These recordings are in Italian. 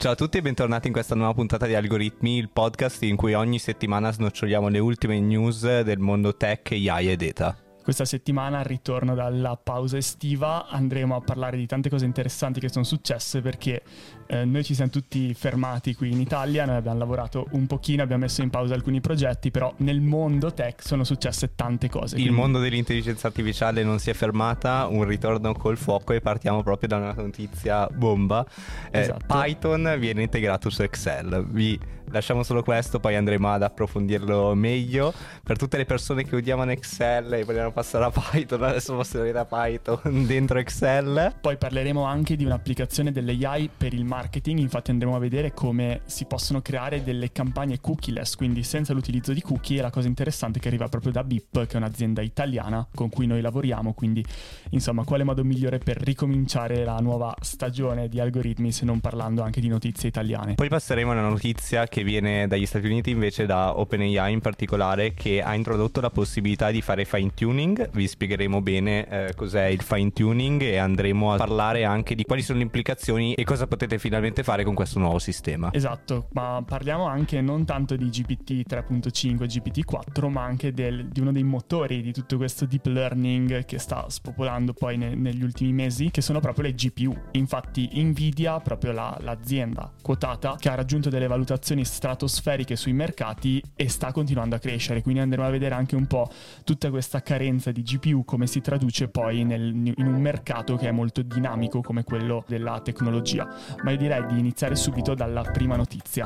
Ciao a tutti e bentornati in questa nuova puntata di Algoritmi, il podcast in cui ogni settimana snoccioliamo le ultime news del mondo tech, AI e data. Questa settimana, al ritorno dalla pausa estiva, andremo a parlare di tante cose interessanti che sono successe perché eh, noi ci siamo tutti fermati qui in Italia, noi abbiamo lavorato un pochino, abbiamo messo in pausa alcuni progetti, però nel mondo tech sono successe tante cose. Il quindi... mondo dell'intelligenza artificiale non si è fermata, un ritorno col fuoco e partiamo proprio da una notizia bomba. Eh, esatto. Python viene integrato su Excel. Vi lasciamo solo questo, poi andremo ad approfondirlo meglio. Per tutte le persone che odiavano Excel e vogliono passare a Python, adesso possono avere Python dentro Excel. Poi parleremo anche di un'applicazione dell'AI per il marketing, infatti andremo a vedere come si possono creare delle campagne cookieless, quindi senza l'utilizzo di cookie e la cosa interessante che arriva proprio da Bip, che è un'azienda italiana con cui noi lavoriamo, quindi insomma quale modo migliore per ricominciare la nuova stagione di algoritmi se non parlando anche di notizie italiane. Poi passeremo a una notizia che viene dagli Stati Uniti invece da OpenAI in particolare che ha introdotto la possibilità di fare fine tuning, vi spiegheremo bene eh, cos'è il fine tuning e andremo a parlare anche di quali sono le implicazioni e cosa potete finalmente fare con questo nuovo sistema. Esatto, ma parliamo anche non tanto di GPT 3.5 GPT 4 ma anche del, di uno dei motori di tutto questo deep learning che sta spopolando poi ne, negli ultimi mesi che sono proprio le GPU. Infatti Nvidia, proprio la, l'azienda quotata che ha raggiunto delle valutazioni stratosferiche sui mercati e sta continuando a crescere, quindi andremo a vedere anche un po' tutta questa carenza di GPU come si traduce poi nel, in un mercato che è molto dinamico come quello della tecnologia. Ma io direi di iniziare subito dalla prima notizia.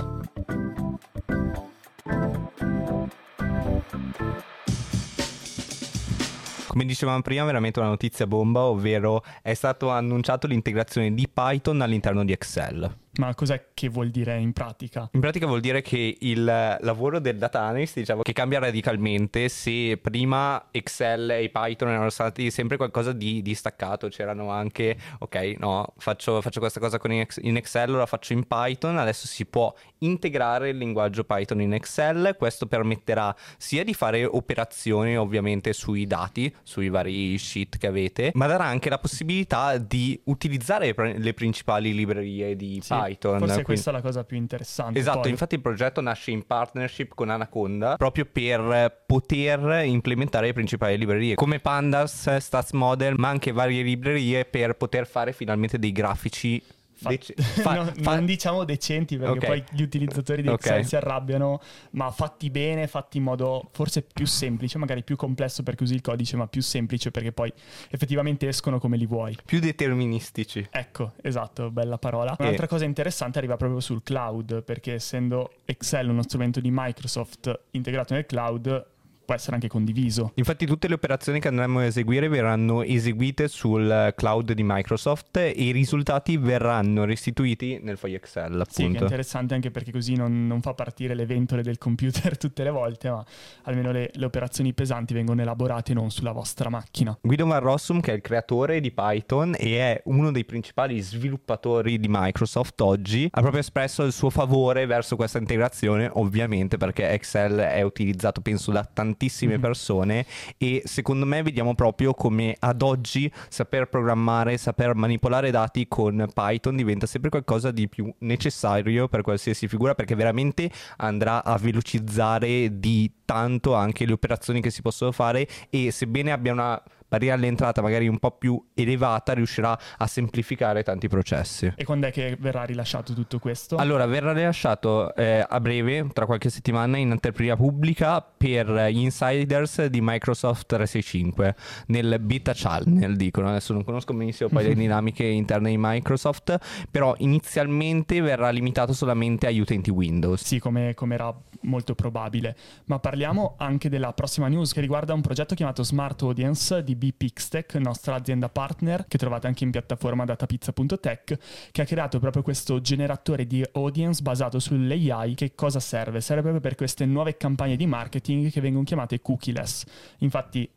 Come dicevamo prima, veramente una notizia bomba, ovvero è stato annunciato l'integrazione di Python all'interno di Excel. Ma cos'è che vuol dire in pratica? In pratica vuol dire che il lavoro del data analyst diciamo che cambia radicalmente se prima Excel e Python erano stati sempre qualcosa di distaccato, c'erano anche ok, no, faccio, faccio questa cosa in Excel, la faccio in Python, adesso si può integrare il linguaggio Python in Excel, questo permetterà sia di fare operazioni ovviamente sui dati, sui vari sheet che avete, ma darà anche la possibilità di utilizzare le principali librerie di sì. Python. Forse quindi... questa è la cosa più interessante. Esatto, poi. infatti il progetto nasce in partnership con Anaconda proprio per poter implementare le principali librerie come Pandas, Stats Model, ma anche varie librerie per poter fare finalmente dei grafici Fa- no, fa- non diciamo decenti perché okay. poi gli utilizzatori di Excel okay. si arrabbiano, ma fatti bene, fatti in modo forse più semplice, magari più complesso perché usi il codice, ma più semplice perché poi effettivamente escono come li vuoi. Più deterministici. Ecco, esatto, bella parola. Un'altra cosa interessante arriva proprio sul cloud, perché essendo Excel uno strumento di Microsoft integrato nel cloud, può essere anche condiviso. Infatti tutte le operazioni che andremo a eseguire verranno eseguite sul cloud di Microsoft e i risultati verranno restituiti nel foglio Excel. Appunto. Sì, è interessante anche perché così non, non, fa partire le ventole del computer tutte le volte, ma almeno le, le, operazioni pesanti vengono elaborate non sulla vostra macchina. Guido Van Rossum, che è il creatore di Python e è uno dei principali sviluppatori di Microsoft oggi, ha proprio espresso il suo favore verso questa integrazione, ovviamente perché Excel è utilizzato penso da tantissimi tantissime mm-hmm. persone e secondo me vediamo proprio come ad oggi saper programmare, saper manipolare dati con Python diventa sempre qualcosa di più necessario per qualsiasi figura perché veramente andrà a velocizzare di tanto anche le operazioni che si possono fare e sebbene abbia una barriera all'entrata magari un po' più elevata riuscirà a semplificare tanti processi. E quando è che verrà rilasciato tutto questo? Allora, verrà rilasciato eh, a breve, tra qualche settimana, in anteprima pubblica per gli insiders di Microsoft 365 nel beta channel, dicono. Adesso non conosco benissimo poi le dinamiche interne di Microsoft, però inizialmente verrà limitato solamente agli utenti Windows. Sì, come, come era molto probabile. Ma parliamo anche della prossima news che riguarda un progetto chiamato Smart Audience di Bpixtech, nostra azienda partner, che trovate anche in piattaforma datapizza.tech, che ha creato proprio questo generatore di audience basato sull'AI. Che cosa serve? Serve proprio per queste nuove campagne di marketing che vengono chiamate cookieless. Infatti,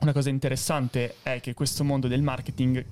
una cosa interessante è che questo mondo del marketing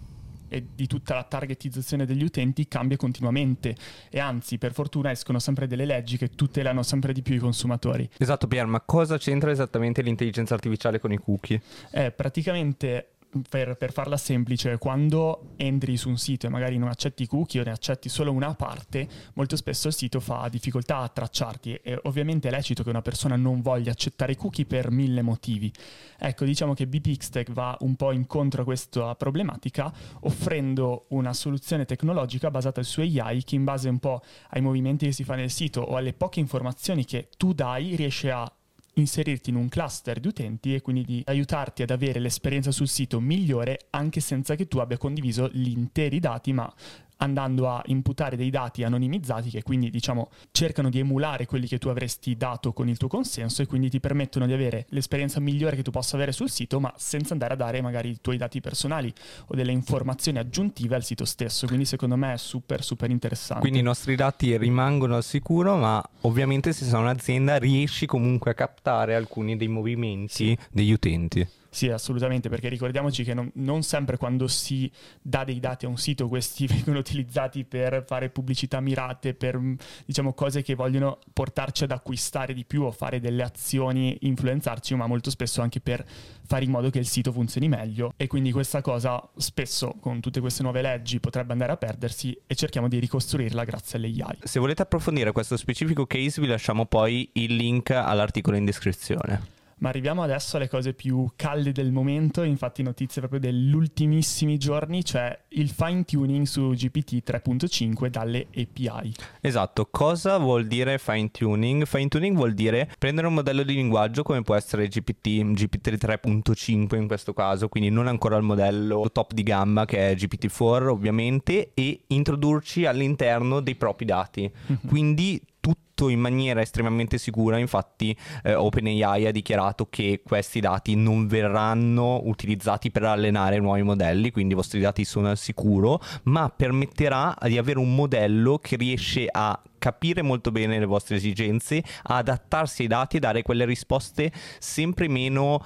e di tutta la targetizzazione degli utenti cambia continuamente e anzi per fortuna escono sempre delle leggi che tutelano sempre di più i consumatori. Esatto Pier, ma cosa c'entra esattamente l'intelligenza artificiale con i cookie? Eh, praticamente per, per, farla semplice, quando entri su un sito e magari non accetti cookie o ne accetti solo una parte, molto spesso il sito fa difficoltà a tracciarti e ovviamente è lecito che una persona non voglia accettare cookie per mille motivi. Ecco, diciamo che BPXTech va un po' incontro a questa problematica offrendo una soluzione tecnologica basata su AI che in base un po' ai movimenti che si fa nel sito o alle poche informazioni che tu dai riesce a inserirti in un cluster di utenti e quindi di aiutarti ad avere l'esperienza sul sito migliore anche senza che tu abbia condiviso gli interi dati, ma andando a imputare dei dati anonimizzati che quindi diciamo cercano di emulare quelli che tu avresti dato con il tuo consenso e quindi ti permettono di avere l'esperienza migliore che tu possa avere sul sito ma senza andare a dare magari i tuoi dati personali o delle informazioni aggiuntive al sito stesso. Quindi secondo me è super super interessante. Quindi i nostri dati rimangono al sicuro ma ovviamente se sei un'azienda riesci comunque a captare alcuni dei movimenti degli utenti sì, assolutamente, perché ricordiamoci che non, non, sempre quando si dà dei dati a un sito questi vengono utilizzati per fare pubblicità mirate, per diciamo cose che vogliono portarci ad acquistare di più o fare delle azioni, influenzarci, ma molto spesso anche per fare in modo che il sito funzioni meglio e quindi questa cosa spesso con tutte queste nuove leggi potrebbe andare a perdersi e cerchiamo di ricostruirla grazie alle AI. Se volete approfondire questo specifico case vi lasciamo poi il link all'articolo in descrizione. Ma arriviamo adesso alle cose più calde del momento, infatti notizie proprio degli ultimissimi giorni, cioè il fine tuning su GPT 3.5 dalle API. Esatto, cosa vuol dire fine tuning? Fine tuning vuol dire prendere un modello di linguaggio come può essere GPT, GPT 3.5 in questo caso, quindi non ancora il modello top di gamma che è GPT-4 ovviamente, e introdurci all'interno dei propri dati. Mm-hmm. Quindi tutto in maniera estremamente sicura, infatti eh, OpenAI ha dichiarato che questi dati non verranno utilizzati per allenare nuovi modelli, quindi i vostri dati sono al sicuro, ma permetterà di avere un modello che riesce a capire molto bene le vostre esigenze, adattarsi ai dati e dare quelle risposte sempre meno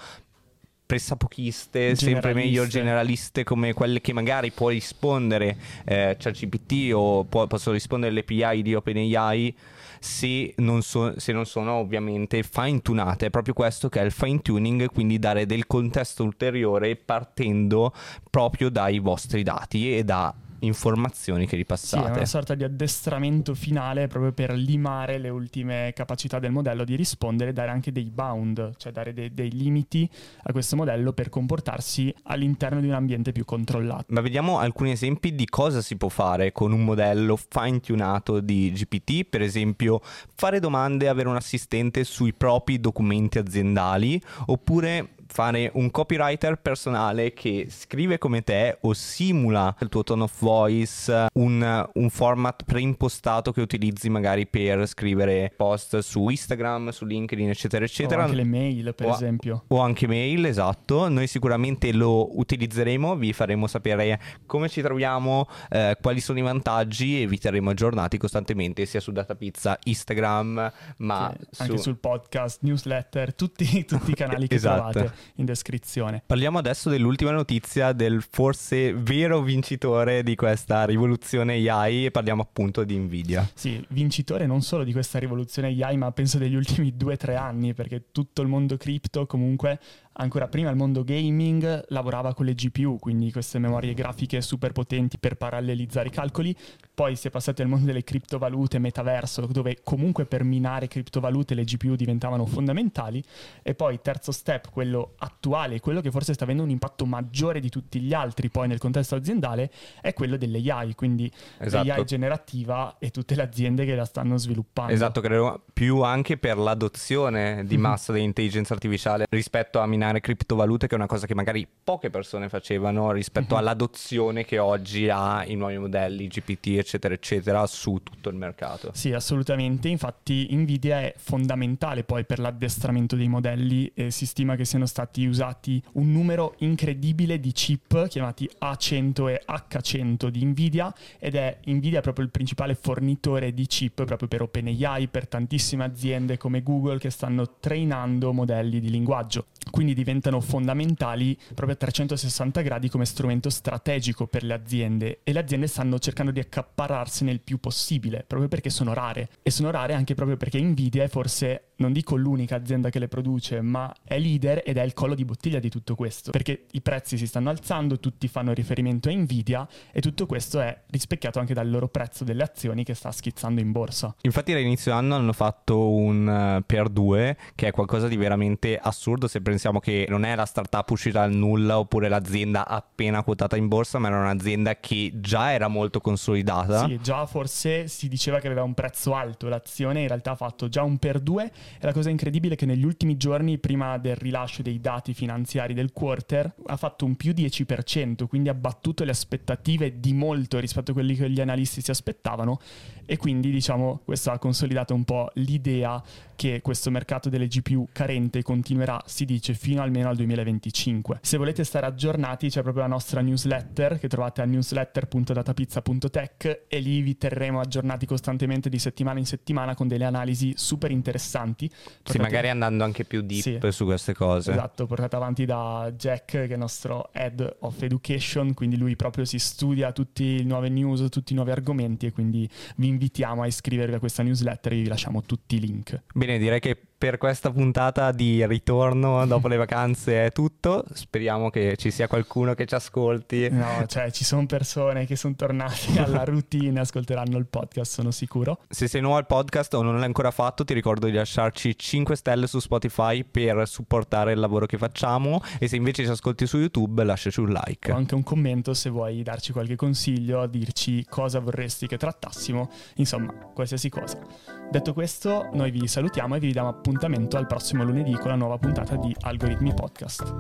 pressapochiste, sempre meglio generaliste. come quelle che magari può rispondere eh, ChatGPT o può, possono rispondere le API di OpenAI se non, so, se non sono ovviamente fine tunate. È proprio questo che è il fine tuning, quindi dare del contesto ulteriore partendo proprio dai vostri dati e da informazioni che ripassate. Sì, è una sorta di addestramento finale proprio per limare le ultime capacità del modello di rispondere e dare anche dei bound, cioè dare dei, dei limiti a questo modello per comportarsi all'interno di un ambiente più controllato. Ma vediamo alcuni esempi di cosa si può fare con un modello fine tunato di GPT, per esempio fare domande, avere un assistente sui propri documenti aziendali oppure fare un copywriter personale che scrive come te o simula il tuo tone of voice, un, un format preimpostato che utilizzi magari per scrivere post su Instagram, su LinkedIn, eccetera, eccetera. O anche le mail, per o, esempio. O anche mail, esatto. Noi sicuramente lo utilizzeremo, vi faremo sapere come ci troviamo, eh, quali sono i vantaggi e vi terremo aggiornati costantemente sia su Datapizza, Instagram, ma sì, anche sul podcast, newsletter, tutti, tutti i canali che esatto. trovate in descrizione. Parliamo adesso dell'ultima notizia del forse vero vincitore di questa rivoluzione AI e parliamo appunto di Nvidia. Sì, vincitore non solo di questa rivoluzione AI, ma penso degli ultimi due o tre anni, perché tutto il mondo cripto comunque ancora prima il mondo gaming lavorava con le GPU, quindi queste memorie grafiche super potenti per parallelizzare i calcoli, poi si è passati al mondo delle criptovalute, metaverso, dove comunque per minare criptovalute le GPU diventavano fondamentali, e poi terzo step, quello attuale, quello che forse sta avendo un impatto maggiore di tutti gli altri poi nel contesto aziendale, è quello dell'AI, quindi esatto. l'AI generativa e tutte le aziende che la stanno sviluppando. Esatto, credo più anche per l'adozione di massa dell'intelligenza artificiale rispetto a minare criptovalute, che è una cosa che magari poche persone facevano rispetto mm-hmm. all'adozione che oggi ha i nuovi modelli GPT, eccetera, eccetera, su tutto il mercato. Sì, assolutamente. Infatti Nvidia è fondamentale poi per l'addestramento dei modelli e si stima che siano stati usati un numero incredibile di chip chiamati A100 e H100 di Nvidia ed è Nvidia proprio il principale fornitore di chip proprio per OpenAI, per tantissime aziende come Google che stanno trainando modelli di linguaggio. Quindi diventano fondamentali proprio a 360 gradi come strumento strategico per le aziende e le aziende stanno cercando di accappararsene il più possibile, proprio perché sono rare. E sono rare anche proprio perché Nvidia è forse non dico l'unica azienda che le produce, ma è leader ed è il collo di bottiglia di tutto questo, perché i prezzi si stanno alzando, tutti fanno riferimento a Nvidia e tutto questo è rispecchiato anche dal loro prezzo delle azioni che sta schizzando in borsa. Infatti all'inizio anno hanno fatto un uh, per 2 che è qualcosa di veramente assurdo se pensiamo che non è la startup uscita dal nulla oppure l'azienda appena quotata in borsa, ma era un'azienda che già era molto consolidata. Sì, già forse si diceva che aveva un prezzo alto l'azione, in realtà ha fatto già un per 2 e la cosa incredibile è che negli ultimi giorni, prima del rilascio dei dati finanziari del quarter, ha fatto un più 10%, quindi ha battuto le aspettative di molto rispetto a quelli che gli analisti si aspettavano e quindi diciamo questo ha consolidato un po' l'idea che questo mercato delle GPU carente continuerà, si dice, fino almeno al 2025. Se volete stare aggiornati c'è proprio la nostra newsletter che trovate a newsletter.datapizza.tech e lì vi terremo aggiornati costantemente di settimana in settimana con delle analisi super interessanti. Portate... Sì, magari andando anche più deep sì, su queste cose. Esatto, portate avanti da Jack che è il nostro Head of Education, quindi lui proprio si studia tutti le nuove news, tutti i nuovi argomenti e quindi vi invitiamo a iscrivervi a questa newsletter e vi lasciamo tutti i link. Bene, direi che per questa puntata di ritorno dopo le vacanze è tutto. Speriamo che ci sia qualcuno che ci ascolti. No, cioè ci sono persone che sono tornate alla routine e ascolteranno il podcast, sono sicuro. Se sei nuovo al podcast o non l'hai ancora fatto, ti ricordo di lasciarci 5 stelle su Spotify per supportare il lavoro che facciamo e se invece ci ascolti su YouTube, lasciaci un like. O anche un commento se vuoi darci qualche consiglio, dirci cosa vorresti che trattassimo, insomma, qualsiasi cosa. Detto questo, noi vi salutiamo e vi diamo appuntamento al prossimo lunedì con la nuova puntata di Algoritmi Podcast.